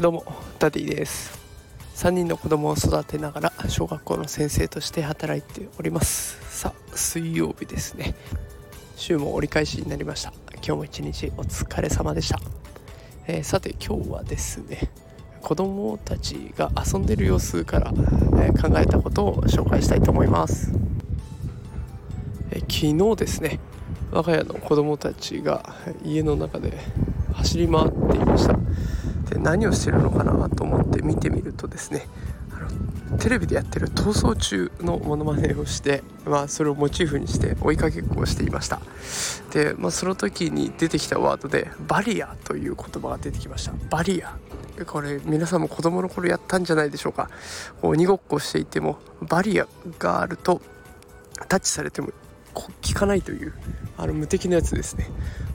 どうもダディです。3人の子供を育てながら小学校の先生として働いております。さあ水曜日ですね。週も折り返しになりました。今日も一日お疲れ様でした、えー、さて今日はですね子供たちが遊んでる様子から、えー、考えたことを紹介したいと思います、えー、昨日ですね我が家の子供たちが家の中で走り回っていました。で何をしてるのかなと思って見てみるとですねあのテレビでやってる逃走中のモノマネをして、まあ、それをモチーフにして追いかけっこをしていました。で、まあ、その時に出てきたワードでバリアという言葉が出てきました。バリア。これ皆さんも子供の頃やったんじゃないでしょうか。鬼ごっこしていてもバリアがあるとタッチされても効かないというあの無敵なやつですね、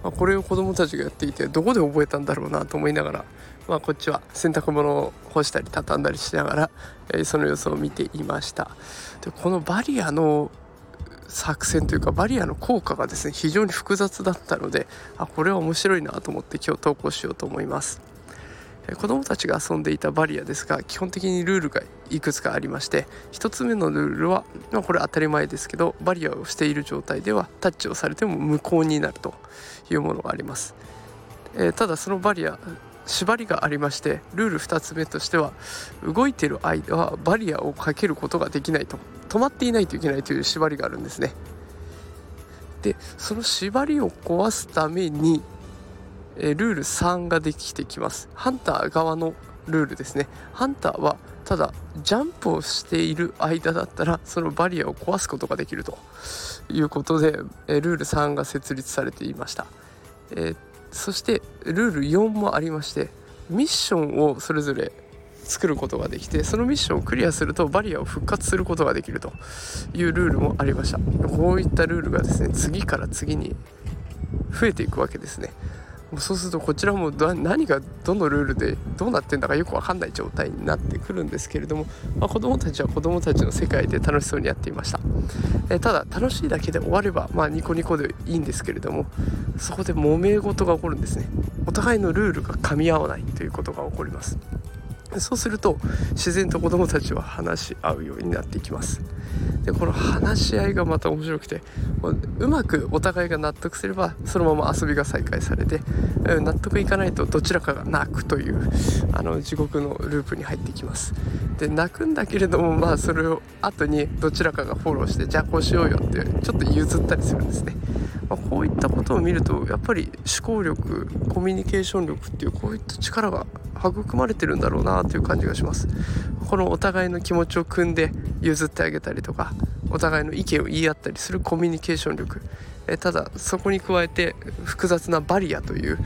まあ、これを子供たちがやっていてどこで覚えたんだろうなと思いながらまあ、こっちは洗濯物を干したり畳んだりしながら、えー、その様子を見ていました。でこのバリアの作戦というかバリアの効果がですね非常に複雑だったのであこれは面白いなと思って今日投稿しようと思います。子どもたちが遊んでいたバリアですが基本的にルールがいくつかありまして1つ目のルールは、まあ、これ当たり前ですけどバリアをしている状態ではタッチをされても無効になるというものがあります、えー、ただそのバリア縛りがありましてルール2つ目としては動いている間はバリアをかけることができないと止まっていないといけないという縛りがあるんですね。でその縛りを壊すためにえルール3ができてきます。ハンター側のルールですね。ハンターはただジャンプをしている間だったらそのバリアを壊すことができるということでえルール3が設立されていました、えそしてルール4もありましてミッションをそれぞれ作ることができてそのミッションをクリアするとバリアを復活することができるというルールもありました。こういったルールがですね次から次に増えていくわけですね。そうするとこちらも何がどのルールでどうなってんだかよく分かんない状態になってくるんですけれども、まあ、子どもたちは子どもたちの世界で楽しそうにやっていました、えただ楽しいだけで終われば、まあ、ニコニコでいいんですけれどもそこで揉め事が起こるんですね。お互いのルールが噛み合わないということが起こります。そうすると自然と子どもたちは話し合うようになっていきます。でこの話し合いがまた面白くてうまくお互いが納得すればそのまま遊びが再開されて納得いかないとどちらかが泣くというあの地獄のループに入っていきます。で泣くんだけれどもまあそれを後にどちらかがフォローしてじゃあこうしようよってちょっと譲ったりするんですね、まあ、こういったことを見るとやっぱり思考力コミュニケーション力っていうこういった力が育まれてるんだろうなという感じがします。このお互いの気持ちを汲んで譲ってあげたりとかお互いの意見を言い合ったりするコミュニケーション力。えただそこに加えて複雑なバリアという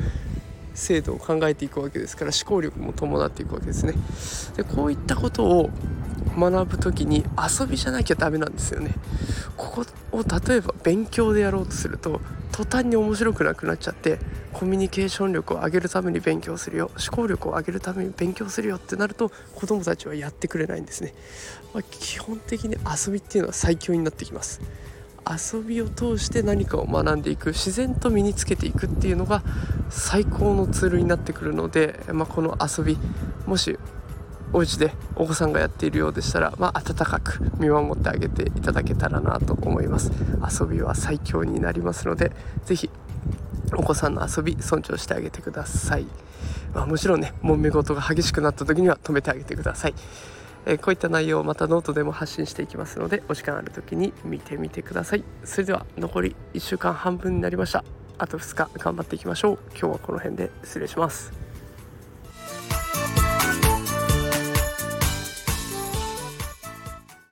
制度を考えていくわけですから思考力も伴っていくわけですね。でこういったことを学ぶ時に遊びじゃなきゃダメなんですよね。ここを例えば勉強でやろうとすると途端に面白くなくなっちゃってコミュニケーション力を上げるために勉強するよ思考力を上げるために勉強するよってなると子どもたちはやってくれないんですね、まあ、基本的に遊びっていうのは最強になってきます。遊びを通して何かを学んでいく自然と身につけていくっていうのが最高のツールになってくるので、まあ、この遊びもしお家でお子さんがやっているようでしたら、まあ、温かく見守ってあげていただけたらなと思います。遊びは最強になりますので是非お子さんの遊び尊重してあげてください、まあ、もちろんね揉め事が激しくなった時には止めてあげてください。えー、こういった内容をまたノートでも発信していきますのでお時間ある時に見てみてください。それでは残り1週間半分になりました。あと2日頑張っていきましょう。今日はこの辺で失礼します。